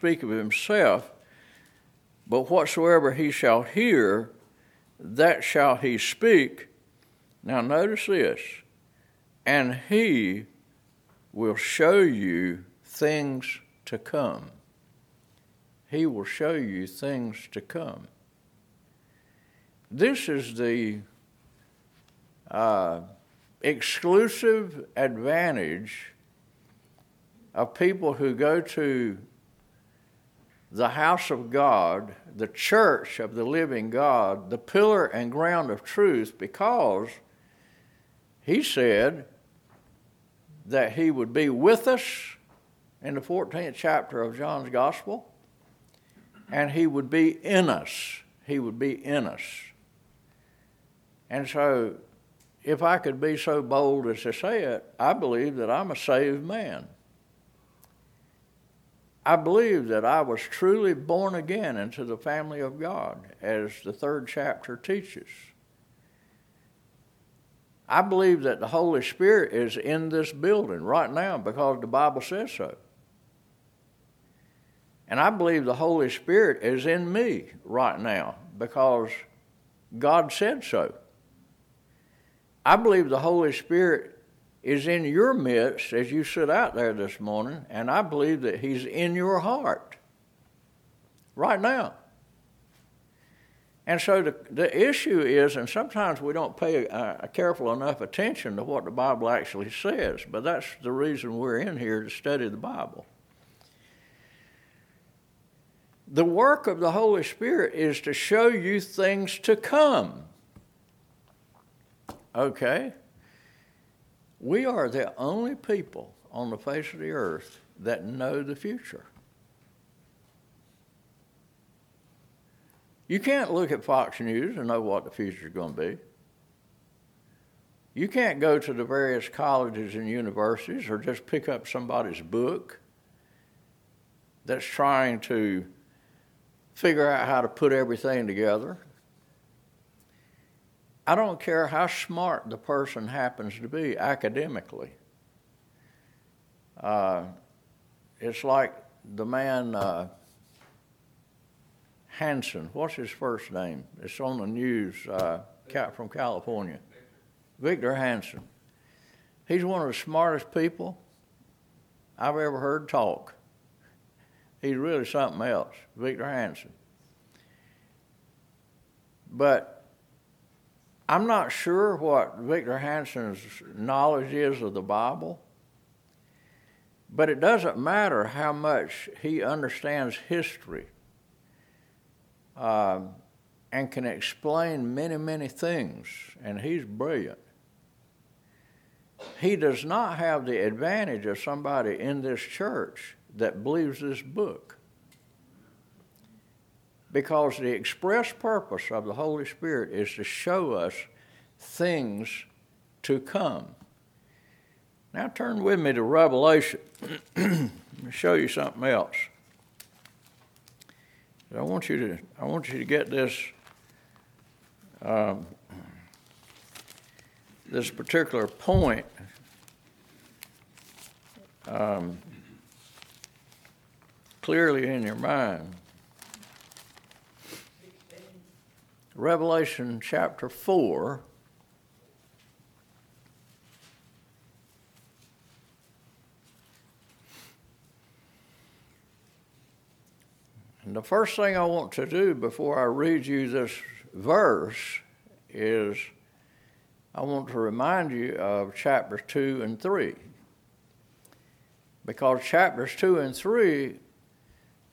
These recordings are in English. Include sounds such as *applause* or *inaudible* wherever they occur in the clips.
speak of himself, but whatsoever he shall hear, that shall he speak. Now, notice this and he will show you things to come. He will show you things to come. This is the uh, exclusive advantage of people who go to the house of God, the church of the living God, the pillar and ground of truth, because he said that he would be with us in the 14th chapter of John's Gospel, and he would be in us. He would be in us. And so, if I could be so bold as to say it, I believe that I'm a saved man. I believe that I was truly born again into the family of God, as the third chapter teaches. I believe that the Holy Spirit is in this building right now because the Bible says so. And I believe the Holy Spirit is in me right now because God said so. I believe the Holy Spirit is in your midst as you sit out there this morning, and I believe that He's in your heart right now. And so the, the issue is, and sometimes we don't pay a, a careful enough attention to what the Bible actually says, but that's the reason we're in here to study the Bible. The work of the Holy Spirit is to show you things to come. Okay? We are the only people on the face of the earth that know the future. You can't look at Fox News and know what the future is going to be. You can't go to the various colleges and universities or just pick up somebody's book that's trying to figure out how to put everything together. I don't care how smart the person happens to be academically. Uh, it's like the man. Uh, Hanson. What's his first name? It's on the news uh, from California. Victor Hanson. He's one of the smartest people I've ever heard talk. He's really something else, Victor Hanson. But I'm not sure what Victor Hanson's knowledge is of the Bible, but it doesn't matter how much he understands history uh, and can explain many, many things, and he's brilliant. He does not have the advantage of somebody in this church that believes this book. Because the express purpose of the Holy Spirit is to show us things to come. Now turn with me to Revelation. *clears throat* Let me show you something else. I want you to I want you to get this um, this particular point. Um, clearly in your mind. Revelation chapter 4. And the first thing I want to do before I read you this verse is I want to remind you of chapters 2 and 3. Because chapters 2 and 3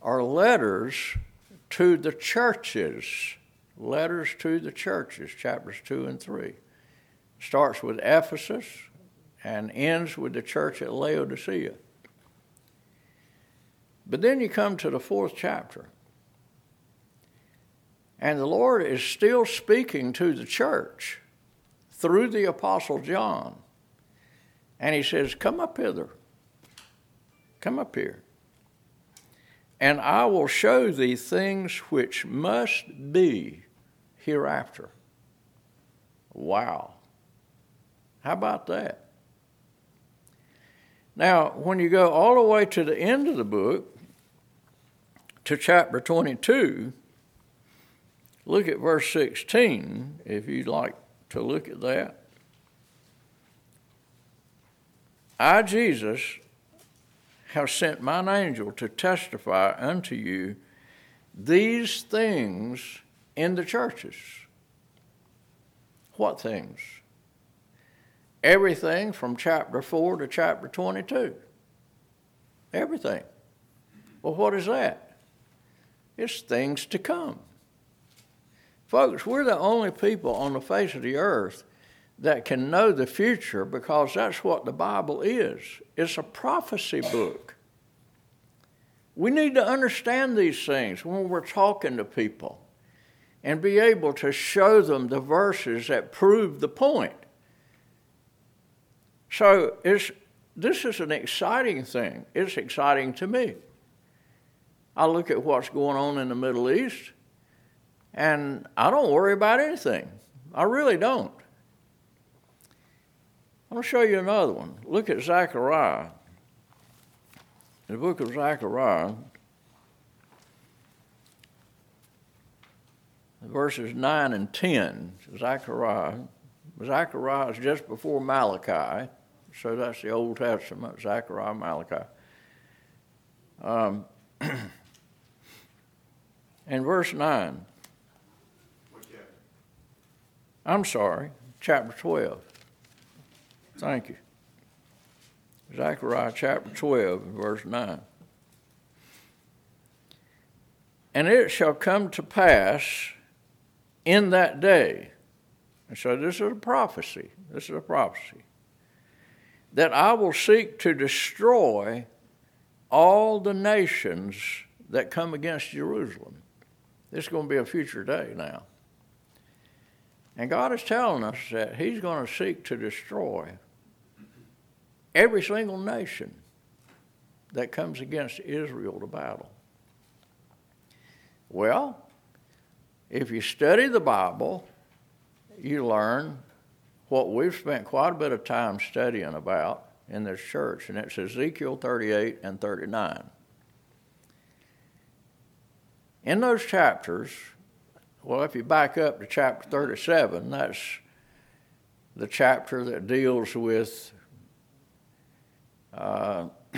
are letters to the churches. Letters to the churches, chapters 2 and 3. Starts with Ephesus and ends with the church at Laodicea. But then you come to the fourth chapter. And the Lord is still speaking to the church through the Apostle John. And he says, Come up hither. Come up here. And I will show thee things which must be hereafter. Wow. How about that? Now, when you go all the way to the end of the book, to chapter 22, look at verse 16, if you'd like to look at that. I, Jesus, have sent mine angel to testify unto you these things in the churches. What things? Everything from chapter 4 to chapter 22. Everything. Well, what is that? It's things to come. Folks, we're the only people on the face of the earth that can know the future because that's what the Bible is. It's a prophecy book. We need to understand these things when we're talking to people and be able to show them the verses that prove the point. So it's, this is an exciting thing. It's exciting to me. I look at what's going on in the Middle East and I don't worry about anything. I really don't. I'm going to show you another one. Look at Zechariah. In the book of Zechariah, verses 9 and 10, Zechariah. Zechariah is just before Malachi, so that's the Old Testament, Zechariah, Malachi. Um, *clears throat* and verse 9. I'm sorry, chapter 12. Thank you. Zechariah chapter 12, verse 9. And it shall come to pass in that day, and so this is a prophecy, this is a prophecy, that I will seek to destroy all the nations that come against Jerusalem. This is going to be a future day now. And God is telling us that He's going to seek to destroy every single nation that comes against Israel to battle. Well, if you study the Bible, you learn what we've spent quite a bit of time studying about in this church, and it's Ezekiel 38 and 39. In those chapters, well, if you back up to chapter 37, that's the chapter that deals with uh, *clears throat*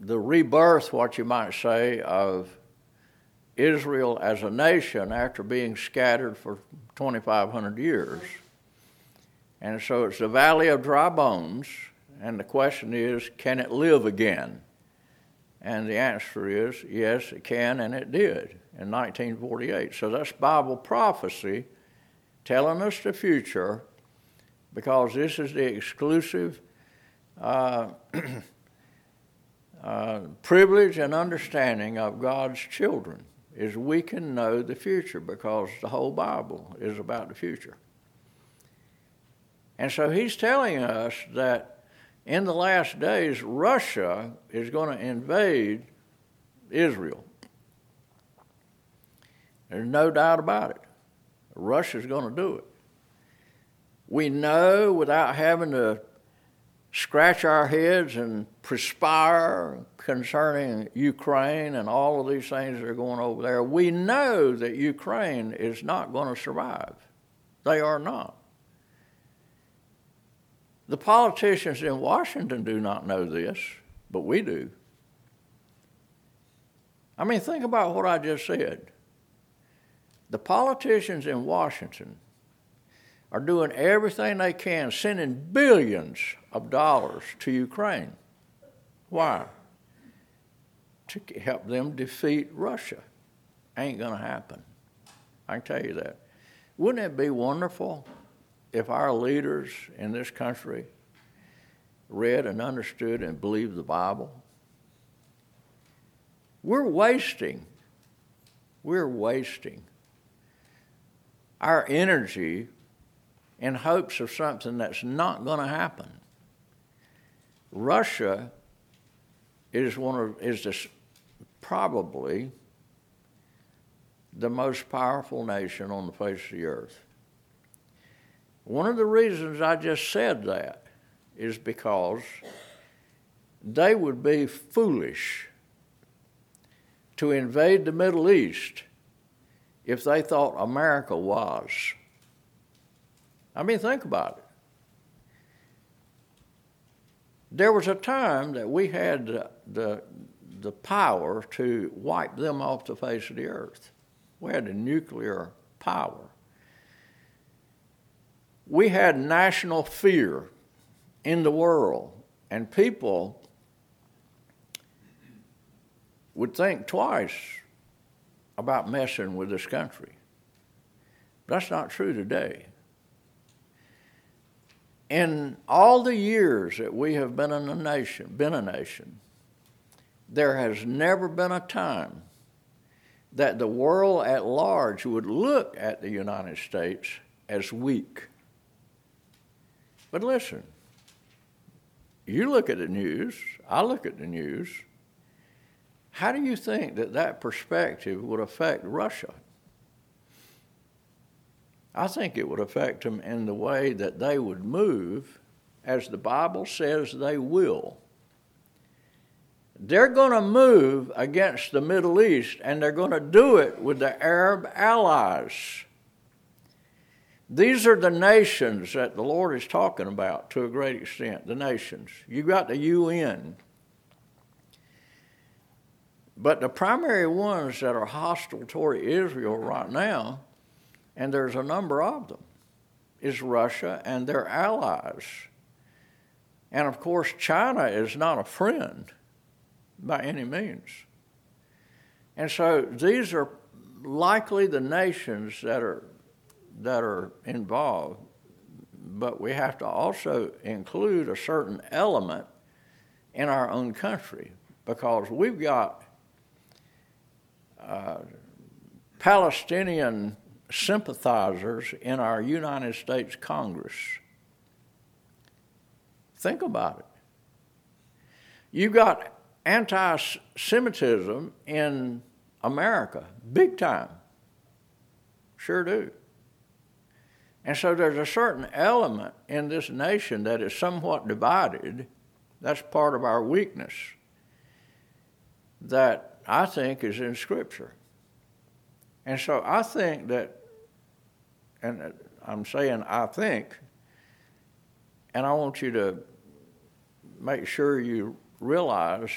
the rebirth, what you might say, of Israel as a nation after being scattered for 2,500 years. And so it's the valley of dry bones, and the question is can it live again? And the answer is yes, it can, and it did in 1948. So that's Bible prophecy telling us the future because this is the exclusive uh, *clears throat* uh, privilege and understanding of God's children is we can know the future because the whole Bible is about the future. And so he's telling us that in the last days, Russia is going to invade Israel. There's no doubt about it. Russia's going to do it. We know without having to scratch our heads and perspire concerning Ukraine and all of these things that are going over there, we know that Ukraine is not going to survive. They are not. The politicians in Washington do not know this, but we do. I mean, think about what I just said. The politicians in Washington are doing everything they can, sending billions of dollars to Ukraine. Why? To help them defeat Russia. Ain't going to happen. I can tell you that. Wouldn't it be wonderful if our leaders in this country read and understood and believed the Bible? We're wasting, we're wasting our energy in hopes of something that's not going to happen. Russia is one of is probably the most powerful nation on the face of the earth. One of the reasons I just said that is because they would be foolish to invade the Middle East if they thought America was. I mean, think about it. There was a time that we had the, the, the power to wipe them off the face of the earth. We had nuclear power. We had national fear in the world, and people would think twice about messing with this country. That's not true today. In all the years that we have been in a nation, been a nation, there has never been a time that the world at large would look at the United States as weak. But listen, you look at the news, I look at the news. How do you think that that perspective would affect Russia? I think it would affect them in the way that they would move as the Bible says they will. They're going to move against the Middle East and they're going to do it with the Arab allies. These are the nations that the Lord is talking about to a great extent, the nations. You've got the UN. But the primary ones that are hostile toward Israel right now, and there's a number of them, is Russia and their allies. And of course, China is not a friend by any means. And so these are likely the nations that are that are involved, but we have to also include a certain element in our own country because we've got uh, Palestinian sympathizers in our United States Congress. Think about it. You've got anti Semitism in America, big time. Sure do. And so there's a certain element in this nation that is somewhat divided. That's part of our weakness that I think is in Scripture. And so I think that, and uh, I'm saying I think, and I want you to make sure you realize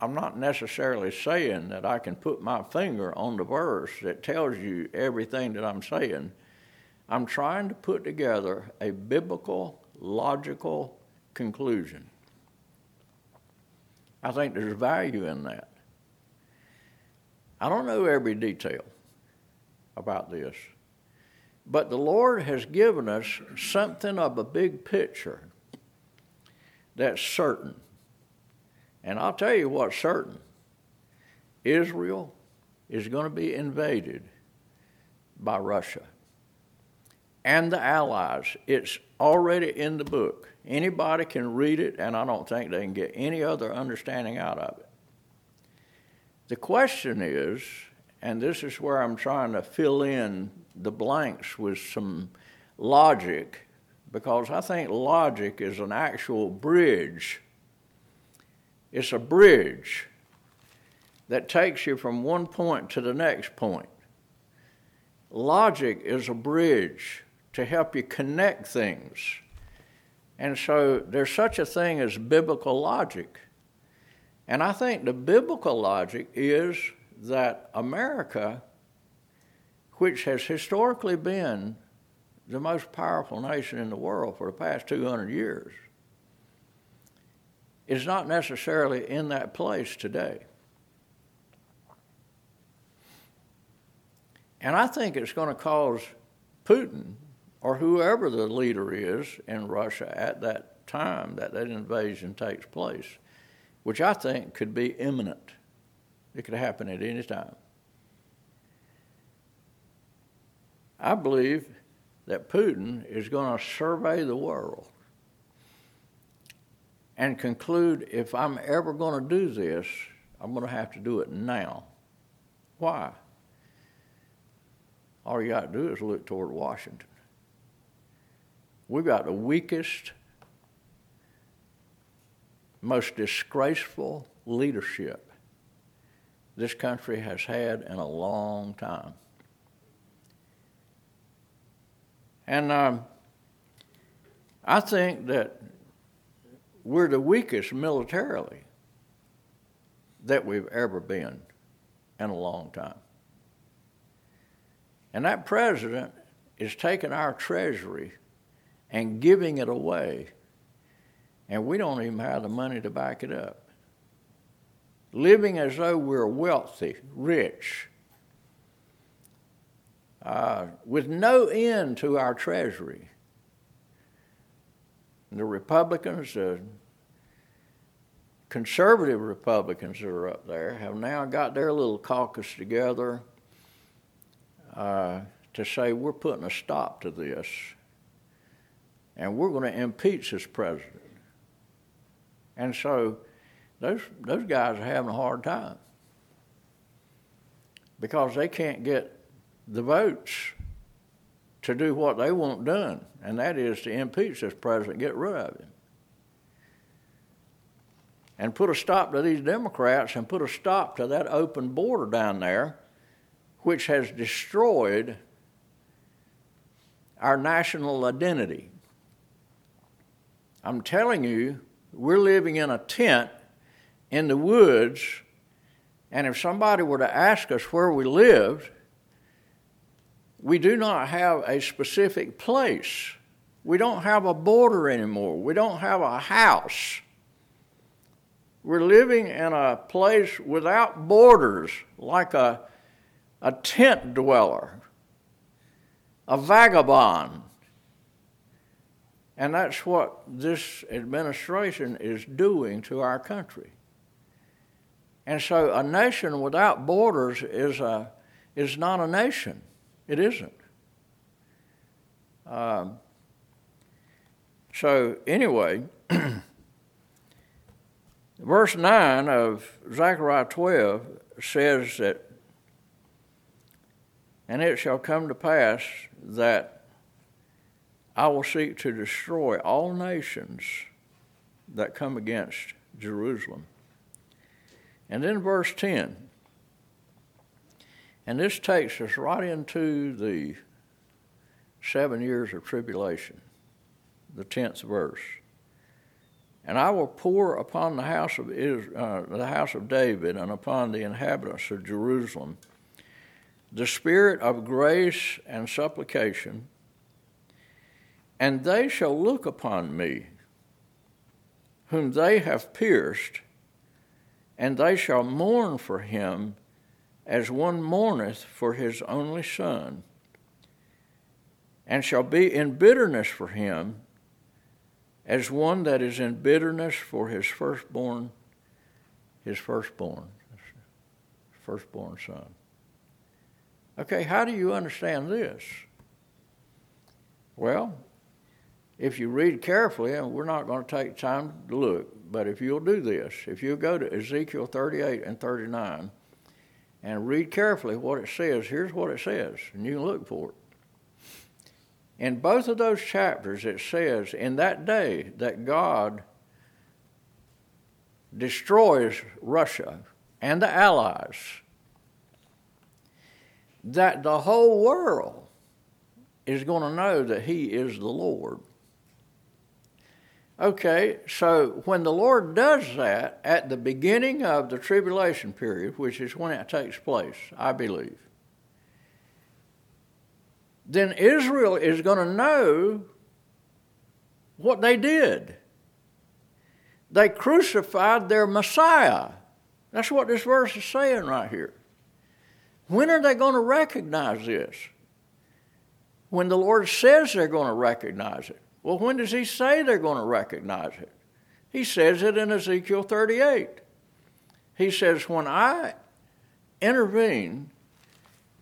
I'm not necessarily saying that I can put my finger on the verse that tells you everything that I'm saying. I'm trying to put together a biblical, logical conclusion. I think there's value in that. I don't know every detail about this, but the Lord has given us something of a big picture that's certain. And I'll tell you what's certain Israel is going to be invaded by Russia and the Allies. It's already in the book. Anybody can read it, and I don't think they can get any other understanding out of it. The question is, and this is where I'm trying to fill in the blanks with some logic, because I think logic is an actual bridge. It's a bridge that takes you from one point to the next point. Logic is a bridge to help you connect things. And so there's such a thing as biblical logic. And I think the biblical logic is that America, which has historically been the most powerful nation in the world for the past 200 years, is not necessarily in that place today. And I think it's going to cause Putin or whoever the leader is in Russia at that time that that invasion takes place, which I think could be imminent. It could happen at any time. I believe that Putin is going to survey the world and conclude if I'm ever going to do this, I'm going to have to do it now. Why? All you got to do is look toward Washington. We've got the weakest, most disgraceful leadership this country has had in a long time. And um, I think that we're the weakest militarily that we've ever been in a long time. And that president is taking our treasury and giving it away, and we don't even have the money to back it up. Living as though we're wealthy, rich, uh, with no end to our treasury. The Republicans, the conservative Republicans that are up there, have now got their little caucus together uh, to say we're putting a stop to this and we're going to impeach this president. And so those, those guys are having a hard time because they can't get the votes to do what they want done, and that is to impeach this president, get rid of him. And put a stop to these Democrats and put a stop to that open border down there, which has destroyed our national identity. I'm telling you, we're living in a tent in the woods, and if somebody were to ask us where we lived, we do not have a specific place. We don't have a border anymore. We don't have a house. We're living in a place without borders, like a, a tent dweller, a vagabond. And that's what this administration is doing to our country. And so a nation without borders is, a, is not a nation. It isn't. Um, so, anyway, *clears throat* verse 9 of Zechariah 12 says that, and it shall come to pass that I will seek to destroy all nations that come against Jerusalem. And then verse 10 and this takes us right into the seven years of tribulation, the tenth verse. And I will pour upon the house of Israel, uh, the house of David and upon the inhabitants of Jerusalem the spirit of grace and supplication, and they shall look upon me, whom they have pierced, and they shall mourn for him as one mourneth for his only son, and shall be in bitterness for him, as one that is in bitterness for his firstborn, his firstborn, firstborn son. Okay, how do you understand this? Well, if you read carefully, and we're not going to take time to look, but if you'll do this, if you go to Ezekiel 38 and 39, and read carefully what it says. Here's what it says, and you can look for it. In both of those chapters, it says, In that day that God destroys Russia and the Allies, that the whole world is going to know that He is the Lord. Okay, so when the Lord does that at the beginning of the tribulation period, which is when it takes place, I believe, then Israel is going to know what they did. They crucified their Messiah. That's what this verse is saying right here. When are they going to recognize this? When the Lord says they're going to recognize it. Well, when does he say they're going to recognize it? He says it in Ezekiel 38. He says, When I intervene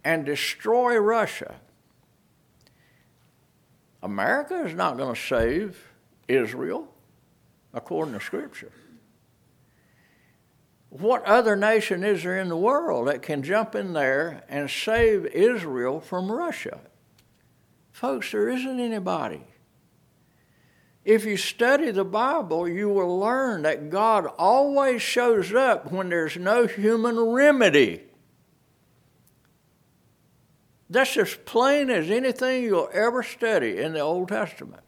and destroy Russia, America is not going to save Israel according to Scripture. What other nation is there in the world that can jump in there and save Israel from Russia? Folks, there isn't anybody. If you study the Bible, you will learn that God always shows up when there's no human remedy. That's as plain as anything you'll ever study in the Old Testament.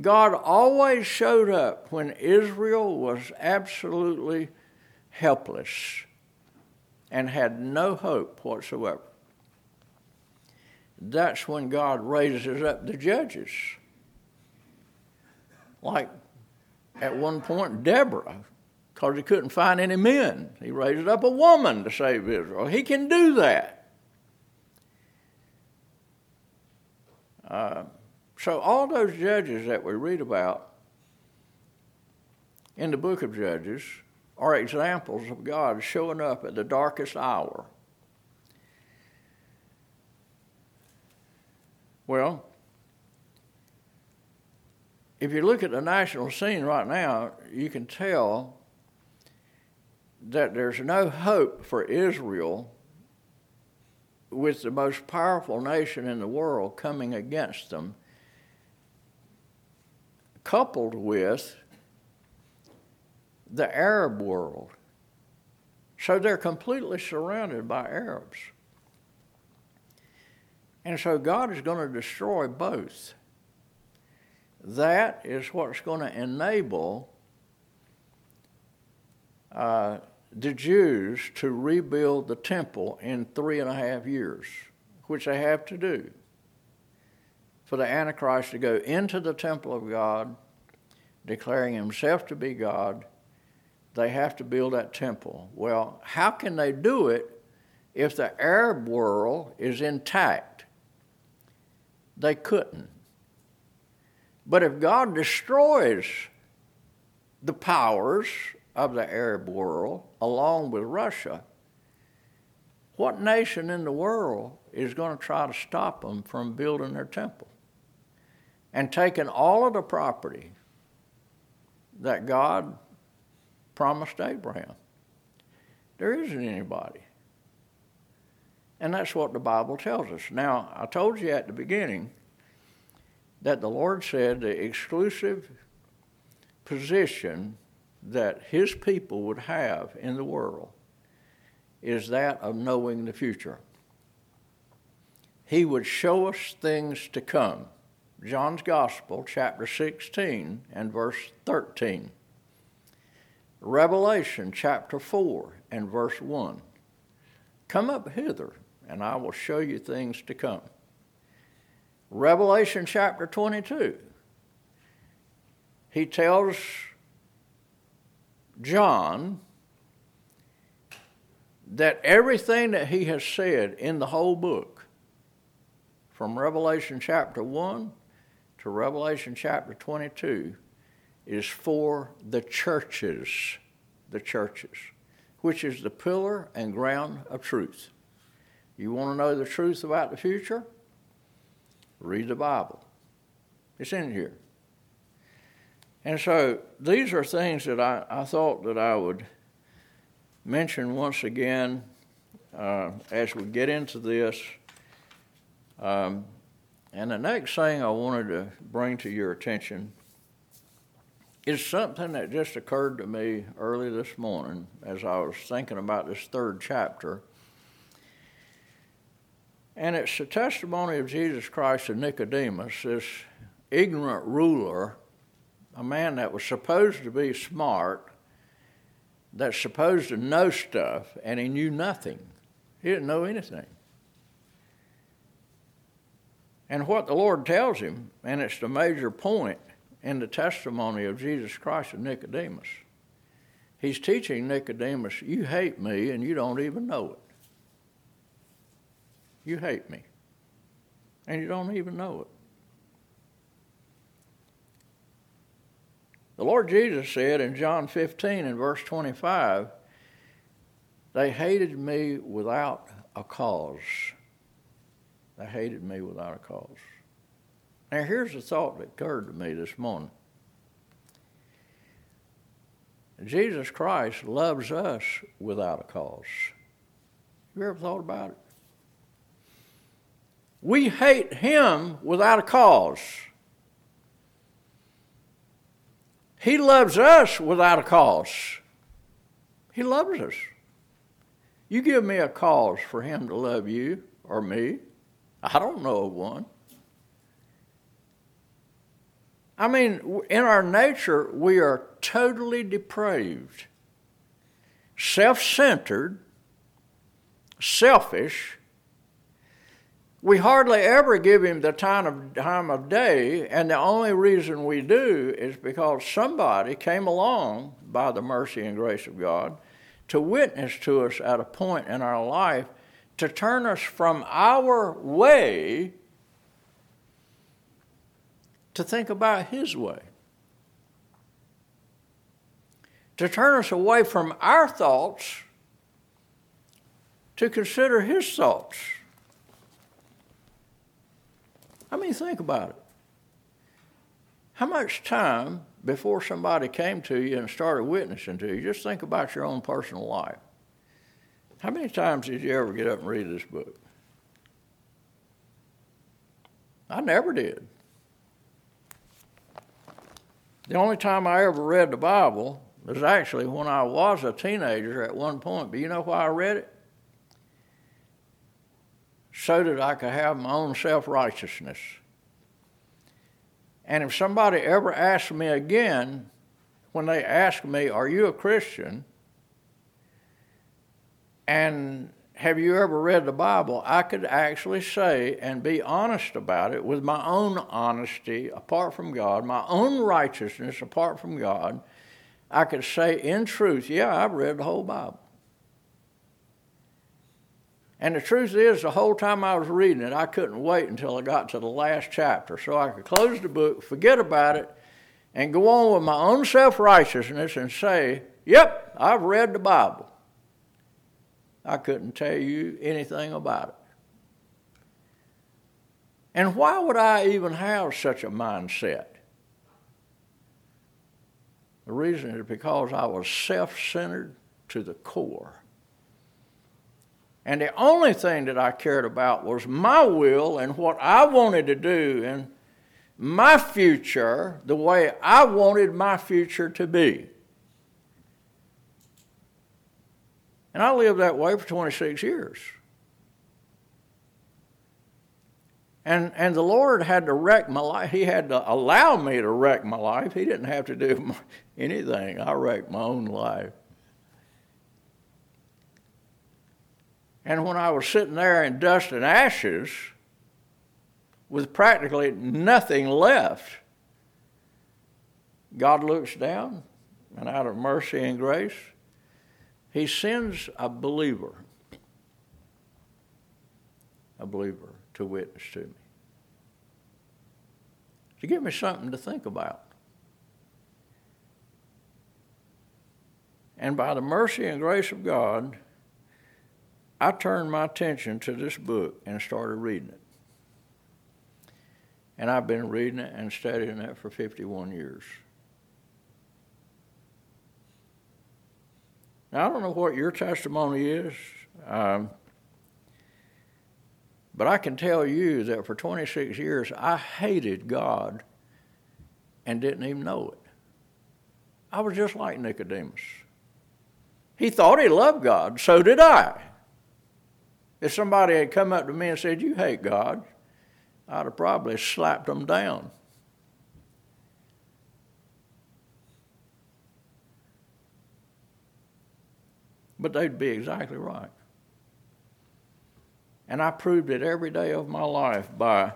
God always showed up when Israel was absolutely helpless and had no hope whatsoever. That's when God raises up the judges. Like at one point, Deborah, because he couldn't find any men, he raised up a woman to save Israel. He can do that. Uh, so, all those judges that we read about in the book of Judges are examples of God showing up at the darkest hour. Well, if you look at the national scene right now, you can tell that there's no hope for Israel with the most powerful nation in the world coming against them, coupled with the Arab world. So they're completely surrounded by Arabs. And so God is going to destroy both. That is what's going to enable uh, the Jews to rebuild the temple in three and a half years, which they have to do. For the Antichrist to go into the temple of God, declaring himself to be God, they have to build that temple. Well, how can they do it if the Arab world is intact? They couldn't. But if God destroys the powers of the Arab world, along with Russia, what nation in the world is going to try to stop them from building their temple and taking all of the property that God promised Abraham? There isn't anybody. And that's what the Bible tells us. Now, I told you at the beginning that the Lord said the exclusive position that his people would have in the world is that of knowing the future. He would show us things to come. John's Gospel, chapter 16 and verse 13. Revelation, chapter 4 and verse 1. Come up hither, and I will show you things to come. Revelation, chapter 22. He tells John that everything that he has said in the whole book, from Revelation chapter 1 to Revelation chapter 22, is for the churches, the churches, which is the pillar and ground of truth. You want to know the truth about the future? Read the Bible. It's in here. And so these are things that I, I thought that I would mention once again uh, as we get into this. Um, and the next thing I wanted to bring to your attention is something that just occurred to me early this morning as I was thinking about this third chapter. And it's the testimony of Jesus Christ to Nicodemus, this ignorant ruler a man that was supposed to be smart, that's supposed to know stuff, and he knew nothing. He didn't know anything. And what the Lord tells him, and it's the major point in the testimony of Jesus Christ and Nicodemus, he's teaching Nicodemus, You hate me and you don't even know it. You hate me, and you don't even know it. The Lord Jesus said in John 15 and verse 25, They hated me without a cause. They hated me without a cause. Now, here's the thought that occurred to me this morning Jesus Christ loves us without a cause. Have you ever thought about it? We hate him without a cause. He loves us without a cause. He loves us. You give me a cause for him to love you or me. I don't know of one. I mean, in our nature, we are totally depraved, self centered, selfish. We hardly ever give him the time of, time of day, and the only reason we do is because somebody came along by the mercy and grace of God to witness to us at a point in our life to turn us from our way to think about His way. To turn us away from our thoughts to consider His thoughts. I mean, think about it. How much time before somebody came to you and started witnessing to you, just think about your own personal life. How many times did you ever get up and read this book? I never did. The only time I ever read the Bible was actually when I was a teenager at one point. But you know why I read it? So that I could have my own self righteousness. And if somebody ever asked me again, when they ask me, Are you a Christian? And have you ever read the Bible? I could actually say and be honest about it with my own honesty apart from God, my own righteousness apart from God. I could say in truth, Yeah, I've read the whole Bible. And the truth is, the whole time I was reading it, I couldn't wait until I got to the last chapter so I could close the book, forget about it, and go on with my own self righteousness and say, Yep, I've read the Bible. I couldn't tell you anything about it. And why would I even have such a mindset? The reason is because I was self centered to the core. And the only thing that I cared about was my will and what I wanted to do and my future the way I wanted my future to be. And I lived that way for 26 years. And, and the Lord had to wreck my life. He had to allow me to wreck my life. He didn't have to do *laughs* anything. I wrecked my own life. And when I was sitting there in dust and ashes, with practically nothing left, God looks down and out of mercy and grace, He sends a believer, a believer to witness to me, to give me something to think about. And by the mercy and grace of God, I turned my attention to this book and started reading it. And I've been reading it and studying it for 51 years. Now, I don't know what your testimony is, um, but I can tell you that for 26 years I hated God and didn't even know it. I was just like Nicodemus. He thought he loved God, so did I. If somebody had come up to me and said, You hate God, I'd have probably slapped them down. But they'd be exactly right. And I proved it every day of my life by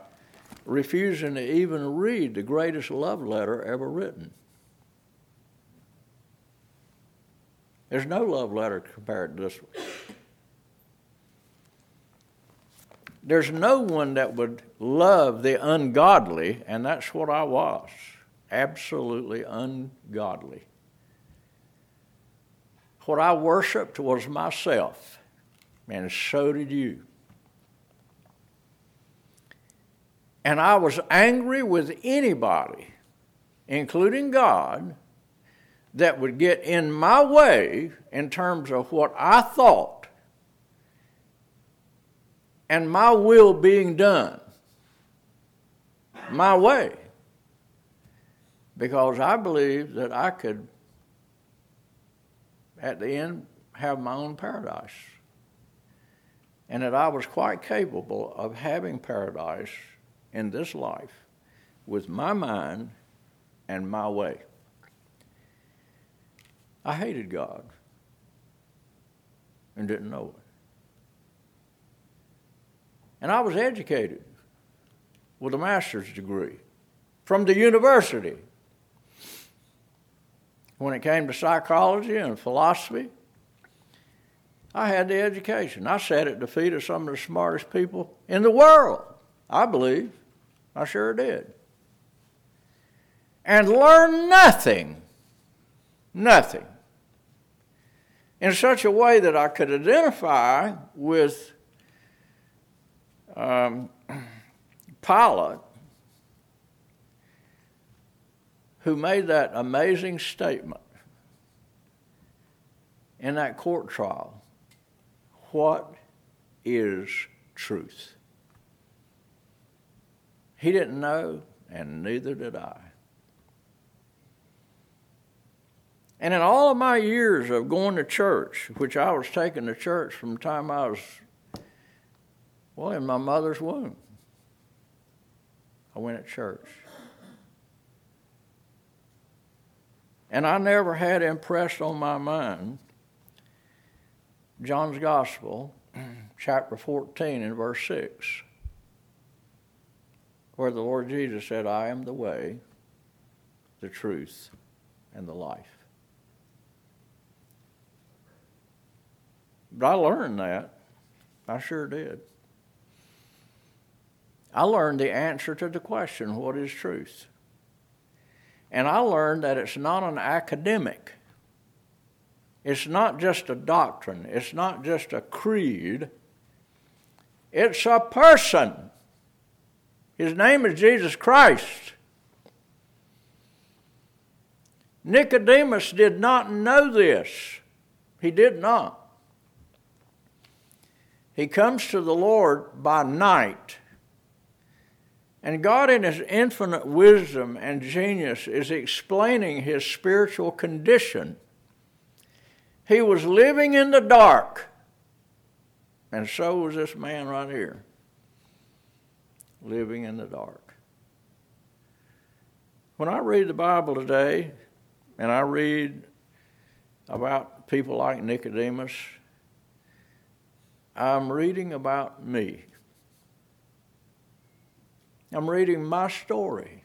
refusing to even read the greatest love letter ever written. There's no love letter compared to this one. There's no one that would love the ungodly, and that's what I was absolutely ungodly. What I worshiped was myself, and so did you. And I was angry with anybody, including God, that would get in my way in terms of what I thought and my will being done my way. because I believed that I could, at the end, have my own paradise. And that I was quite capable of having paradise in this life with my mind and my way. I hated God and didn't know it. And I was educated with a master's degree from the university. When it came to psychology and philosophy, I had the education. I sat at the feet of some of the smartest people in the world, I believe. I sure did. And learned nothing, nothing, in such a way that I could identify with um, Pilate, who made that amazing statement in that court trial What is truth? He didn't know, and neither did I. And in all of my years of going to church, which I was taking to church from the time I was, well, in my mother's womb, I went to church. And I never had impressed on my mind John's Gospel, *clears throat* chapter 14 and verse 6, where the Lord Jesus said, I am the way, the truth, and the life. But I learned that. I sure did. I learned the answer to the question, what is truth? And I learned that it's not an academic. It's not just a doctrine. It's not just a creed. It's a person. His name is Jesus Christ. Nicodemus did not know this. He did not. He comes to the Lord by night. And God, in His infinite wisdom and genius, is explaining His spiritual condition. He was living in the dark, and so was this man right here, living in the dark. When I read the Bible today, and I read about people like Nicodemus, I'm reading about me. I'm reading my story,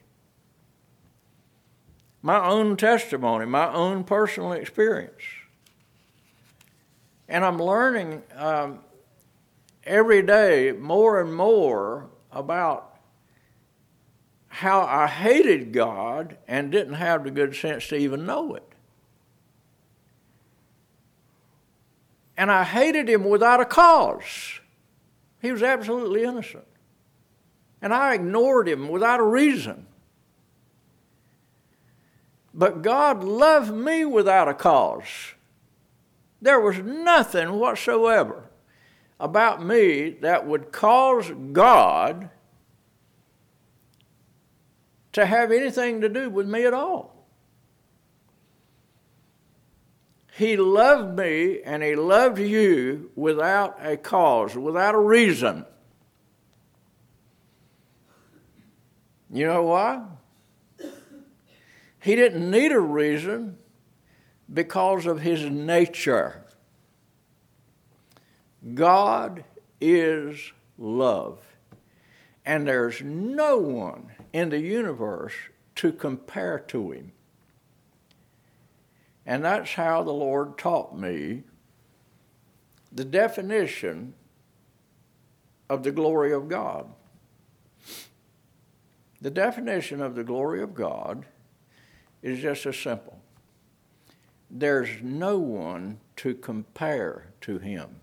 my own testimony, my own personal experience. And I'm learning um, every day more and more about how I hated God and didn't have the good sense to even know it. And I hated him without a cause. He was absolutely innocent. And I ignored him without a reason. But God loved me without a cause. There was nothing whatsoever about me that would cause God to have anything to do with me at all. He loved me and He loved you without a cause, without a reason. You know why? He didn't need a reason because of His nature. God is love. And there's no one in the universe to compare to Him. And that's how the Lord taught me the definition of the glory of God. The definition of the glory of God is just as simple there's no one to compare to Him.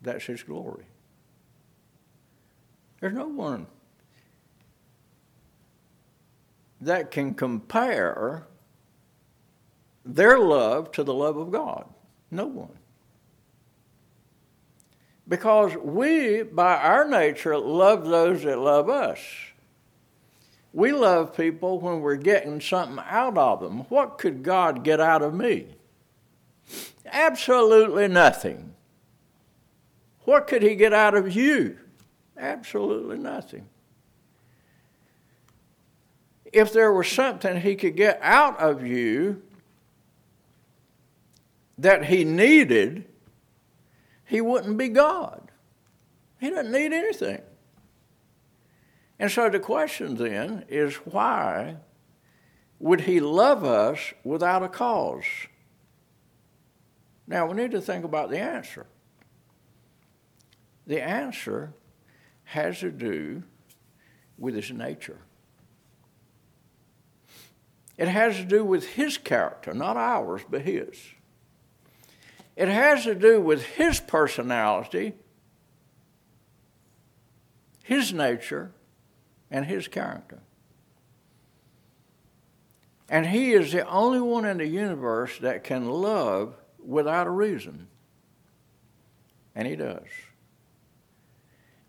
That's His glory. There's no one that can compare their love to the love of God? No one. Because we, by our nature, love those that love us. We love people when we're getting something out of them. What could God get out of me? Absolutely nothing. What could He get out of you? Absolutely nothing. If there was something He could get out of you that He needed, He wouldn't be God. He doesn't need anything. And so the question then is why would he love us without a cause? Now we need to think about the answer. The answer has to do with his nature. It has to do with his character, not ours, but his. It has to do with his personality, his nature, and his character. And he is the only one in the universe that can love without a reason. And he does.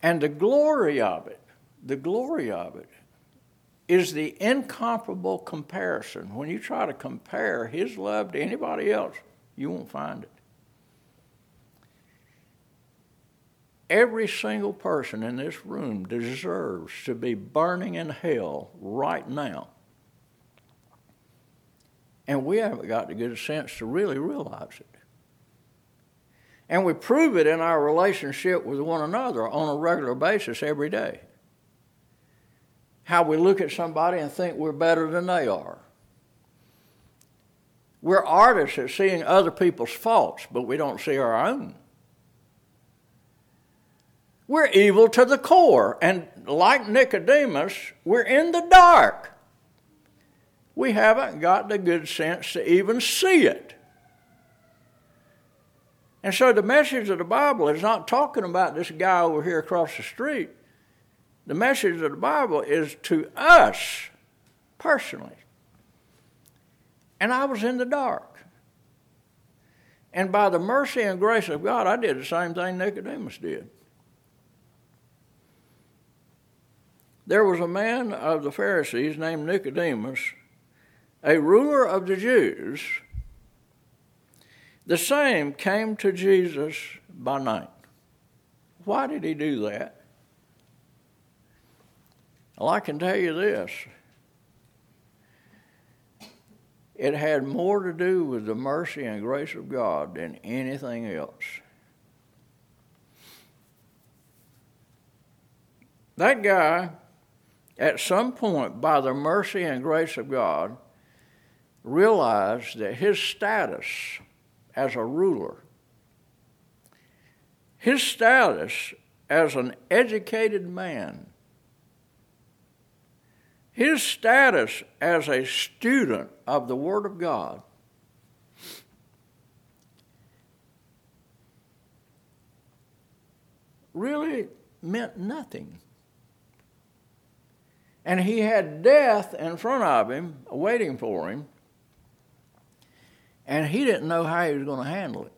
And the glory of it, the glory of it, is the incomparable comparison. When you try to compare his love to anybody else, you won't find it. Every single person in this room deserves to be burning in hell right now. And we haven't got the a sense to really realize it. And we prove it in our relationship with one another on a regular basis every day. How we look at somebody and think we're better than they are. We're artists at seeing other people's faults, but we don't see our own. We're evil to the core. And like Nicodemus, we're in the dark. We haven't got the good sense to even see it. And so the message of the Bible is not talking about this guy over here across the street. The message of the Bible is to us personally. And I was in the dark. And by the mercy and grace of God, I did the same thing Nicodemus did. There was a man of the Pharisees named Nicodemus, a ruler of the Jews. The same came to Jesus by night. Why did he do that? Well, I can tell you this it had more to do with the mercy and grace of God than anything else. That guy at some point, by the mercy and grace of God, realized that his status as a ruler, his status as an educated man, his status as a student of the Word of God, really meant nothing. And he had death in front of him, waiting for him. And he didn't know how he was going to handle it.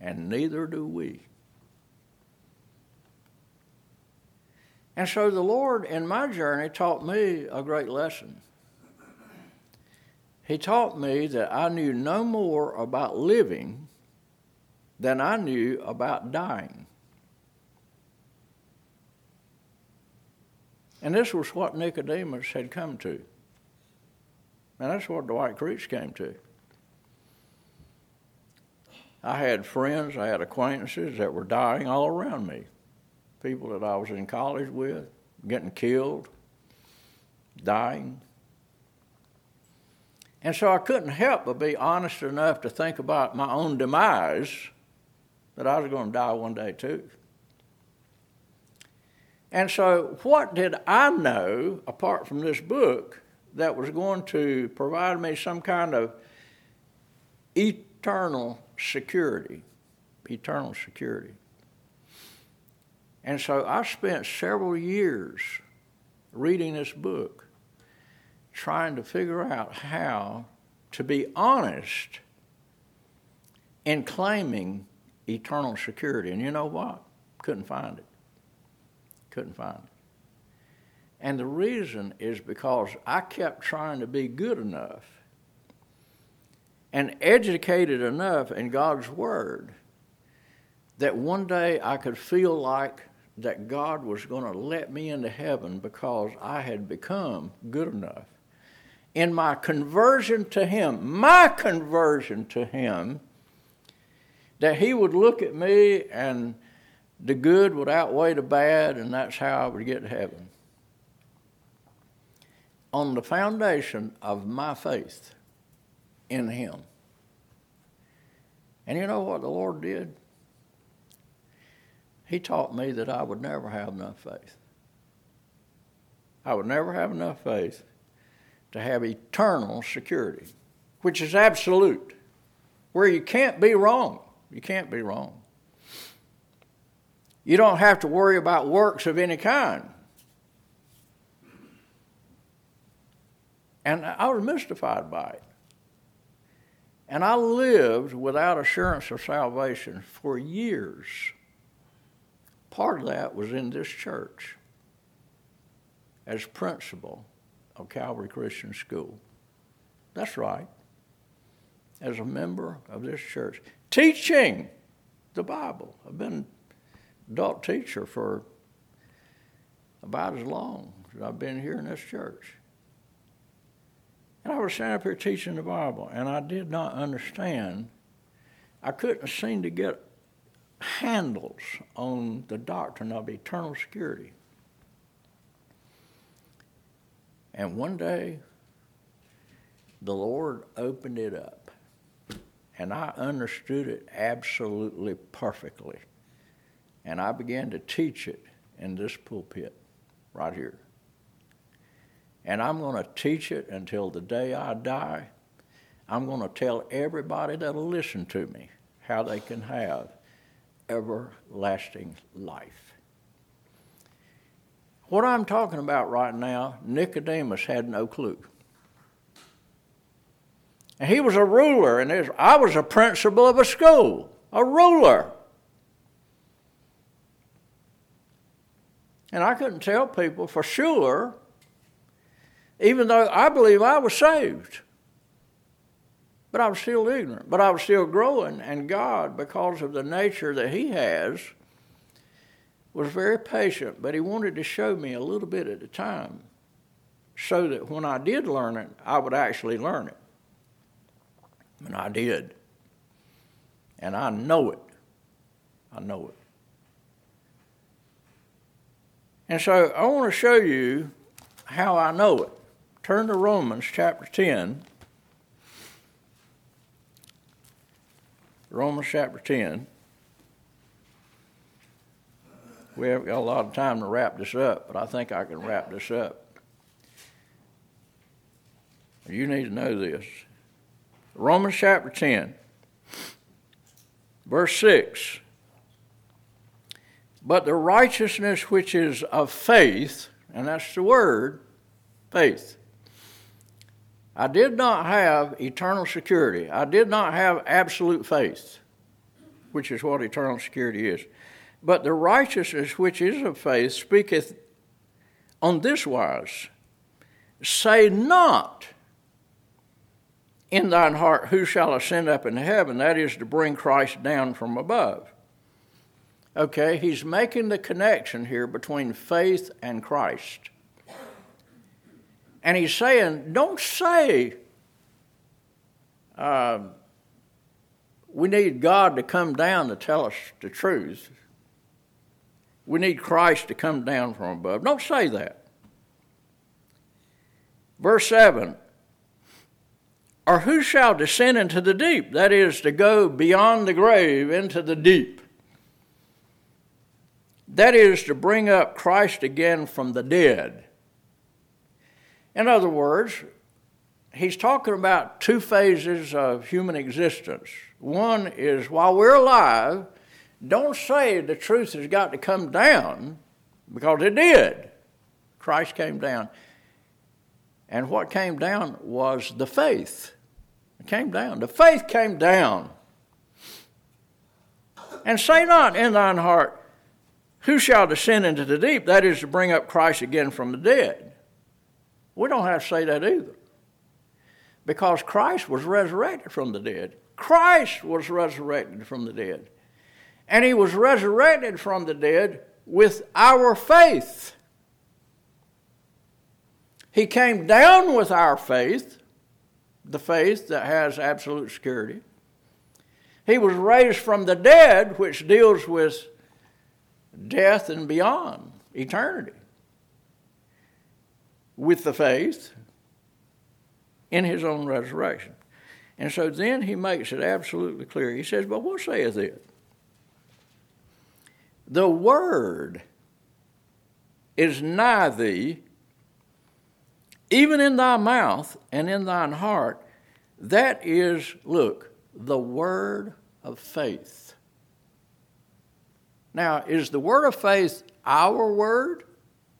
And neither do we. And so the Lord, in my journey, taught me a great lesson. He taught me that I knew no more about living than I knew about dying. And this was what Nicodemus had come to. And that's what Dwight Creech came to. I had friends, I had acquaintances that were dying all around me. People that I was in college with, getting killed, dying. And so I couldn't help but be honest enough to think about my own demise, that I was going to die one day too. And so, what did I know, apart from this book, that was going to provide me some kind of eternal security? Eternal security. And so, I spent several years reading this book, trying to figure out how to be honest in claiming eternal security. And you know what? Couldn't find it. Couldn't find it. And the reason is because I kept trying to be good enough and educated enough in God's Word that one day I could feel like that God was going to let me into heaven because I had become good enough. In my conversion to Him, my conversion to Him, that He would look at me and the good would outweigh the bad, and that's how I would get to heaven. On the foundation of my faith in Him. And you know what the Lord did? He taught me that I would never have enough faith. I would never have enough faith to have eternal security, which is absolute, where you can't be wrong. You can't be wrong. You don't have to worry about works of any kind. And I was mystified by it. And I lived without assurance of salvation for years. Part of that was in this church as principal of Calvary Christian School. That's right. As a member of this church, teaching the Bible. I've been adult teacher for about as long as I've been here in this church. And I was standing up here teaching the Bible, and I did not understand. I couldn't seem to get handles on the doctrine of eternal security. And one day, the Lord opened it up, and I understood it absolutely perfectly. And I began to teach it in this pulpit right here. And I'm going to teach it until the day I die. I'm going to tell everybody that'll listen to me how they can have everlasting life. What I'm talking about right now, Nicodemus had no clue. And he was a ruler, and I was a principal of a school, a ruler. And I couldn't tell people for sure, even though I believe I was saved. But I was still ignorant. But I was still growing, and God, because of the nature that He has, was very patient, but He wanted to show me a little bit at a time so that when I did learn it, I would actually learn it. And I did. And I know it. I know it. And so I want to show you how I know it. Turn to Romans chapter 10. Romans chapter 10. We haven't got a lot of time to wrap this up, but I think I can wrap this up. You need to know this. Romans chapter 10, verse 6. But the righteousness which is of faith, and that's the word, faith. I did not have eternal security. I did not have absolute faith, which is what eternal security is. But the righteousness which is of faith speaketh on this wise Say not in thine heart, Who shall ascend up into heaven? That is to bring Christ down from above. Okay, he's making the connection here between faith and Christ. And he's saying, don't say, uh, we need God to come down to tell us the truth. We need Christ to come down from above. Don't say that. Verse 7 Or who shall descend into the deep? That is, to go beyond the grave into the deep. That is to bring up Christ again from the dead. In other words, he's talking about two phases of human existence. One is while we're alive, don't say the truth has got to come down because it did. Christ came down. And what came down was the faith. It came down. The faith came down. And say not in thine heart, Who shall descend into the deep? That is to bring up Christ again from the dead. We don't have to say that either. Because Christ was resurrected from the dead. Christ was resurrected from the dead. And he was resurrected from the dead with our faith. He came down with our faith, the faith that has absolute security. He was raised from the dead, which deals with death and beyond, eternity, with the faith in his own resurrection. And so then he makes it absolutely clear. He says, But what saith it? The word is nigh thee, even in thy mouth and in thine heart. That is, look, the word of faith. Now, is the word of faith our word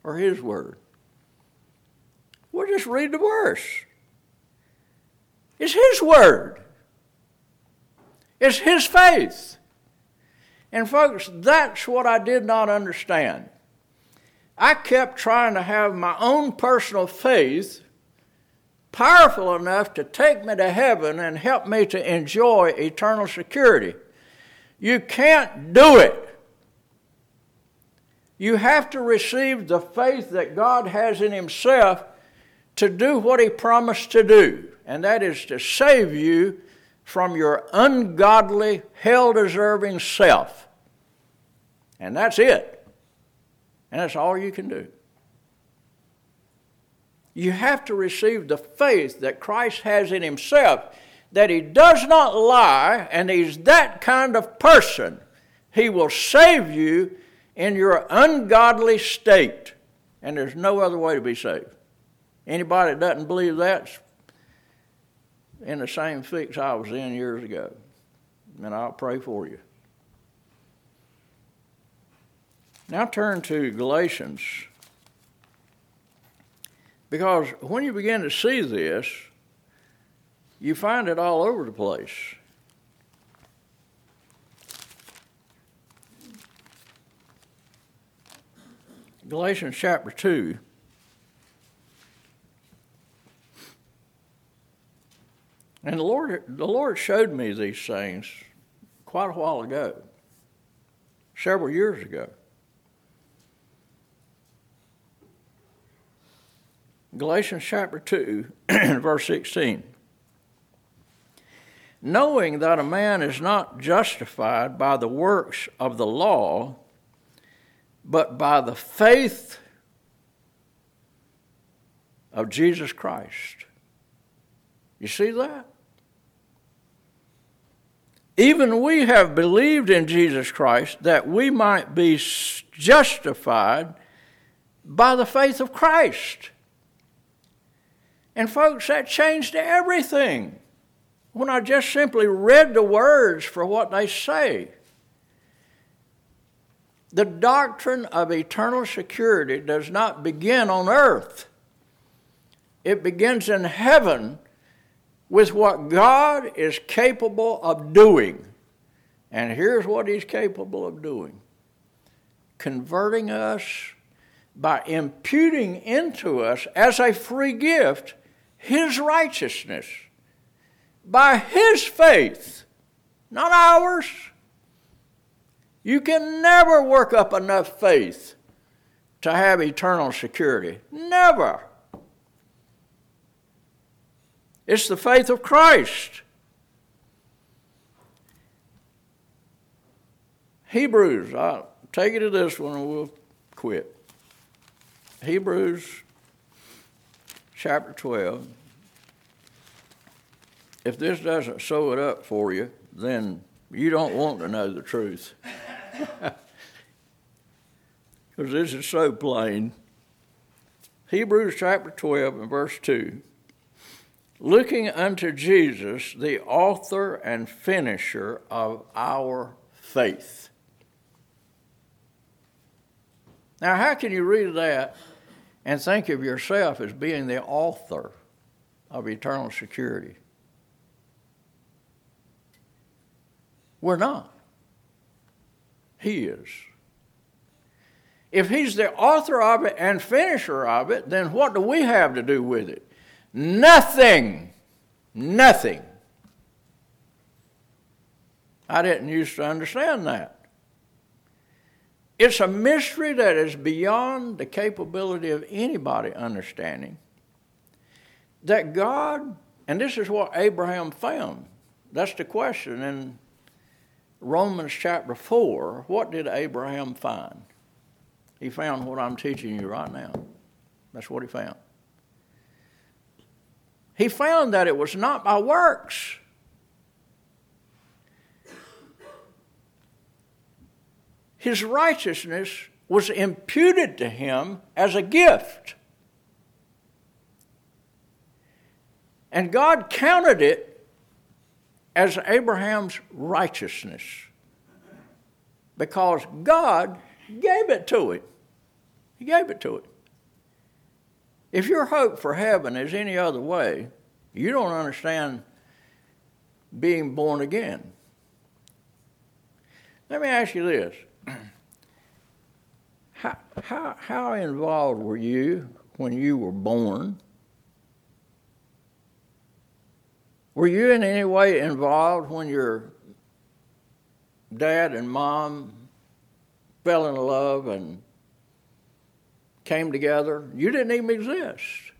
or his word? We'll just read the verse. It's his word. It's his faith. And, folks, that's what I did not understand. I kept trying to have my own personal faith powerful enough to take me to heaven and help me to enjoy eternal security. You can't do it. You have to receive the faith that God has in Himself to do what He promised to do, and that is to save you from your ungodly, hell deserving self. And that's it. And that's all you can do. You have to receive the faith that Christ has in Himself, that He does not lie, and He's that kind of person. He will save you in your ungodly state, and there's no other way to be saved. Anybody that doesn't believe that's in the same fix I was in years ago, and I'll pray for you. Now turn to Galatians. Because when you begin to see this, you find it all over the place. Galatians chapter 2. And the Lord, the Lord showed me these things quite a while ago, several years ago. Galatians chapter 2, *clears throat* verse 16. Knowing that a man is not justified by the works of the law, but by the faith of Jesus Christ. You see that? Even we have believed in Jesus Christ that we might be justified by the faith of Christ. And, folks, that changed everything when I just simply read the words for what they say. The doctrine of eternal security does not begin on earth, it begins in heaven with what God is capable of doing. And here's what He's capable of doing converting us by imputing into us as a free gift His righteousness by His faith, not ours. You can never work up enough faith to have eternal security. Never. It's the faith of Christ. Hebrews, I'll take you to this one and we'll quit. Hebrews chapter 12. If this doesn't sew it up for you, then you don't want to know the truth. *laughs* *laughs* Because this is so plain. Hebrews chapter 12 and verse 2 looking unto Jesus, the author and finisher of our faith. Now, how can you read that and think of yourself as being the author of eternal security? We're not. He is. If he's the author of it and finisher of it, then what do we have to do with it? Nothing. Nothing. I didn't used to understand that. It's a mystery that is beyond the capability of anybody understanding. That God, and this is what Abraham found. That's the question in Romans chapter 4. What did Abraham find? He found what I'm teaching you right now. That's what he found. He found that it was not by works. His righteousness was imputed to him as a gift. And God counted it as Abraham's righteousness because God gave it to him. He gave it to him. If your hope for heaven is any other way, you don't understand being born again. Let me ask you this. *clears throat* How, how, how involved were you when you were born? Were you in any way involved when your dad and mom fell in love and came together? You didn't even exist.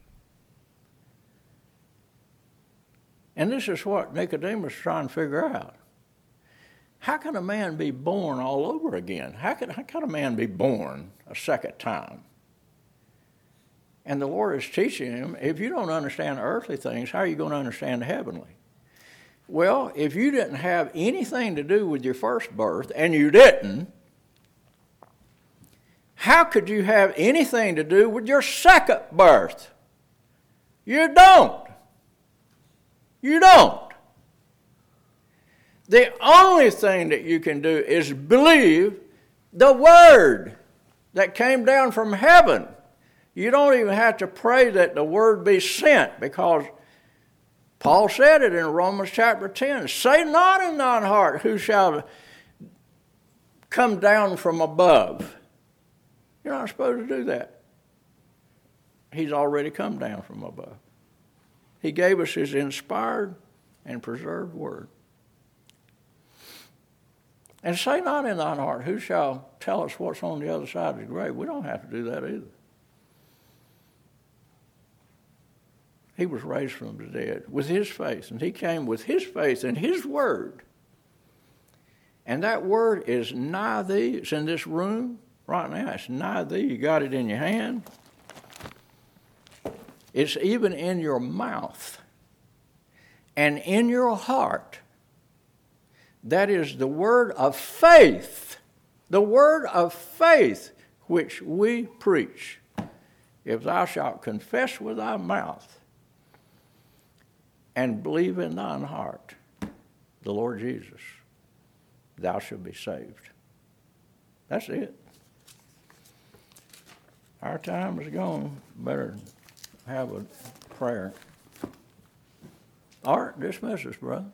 And this is what Nicodemus is trying to figure out. How can a man be born all over again? How can, how can a man be born a second time? And the Lord is teaching him if you don't understand earthly things, how are you going to understand heavenly? Well, if you didn't have anything to do with your first birth, and you didn't, how could you have anything to do with your second birth? You don't. You don't. The only thing that you can do is believe the word that came down from heaven. You don't even have to pray that the word be sent because Paul said it in Romans chapter 10 Say not in thine heart, who shall come down from above. You're not supposed to do that. He's already come down from above. He gave us his inspired and preserved word. And say not in thine heart, who shall tell us what's on the other side of the grave? We don't have to do that either. He was raised from the dead with his faith, and he came with his faith and his word. And that word is nigh thee. It's in this room right now. It's nigh thee. You got it in your hand. It's even in your mouth and in your heart. That is the word of faith, the word of faith which we preach. If thou shalt confess with thy mouth and believe in thine heart the Lord Jesus, thou shalt be saved. That's it. Our time is gone. Better have a prayer. Art, dismiss us, brother.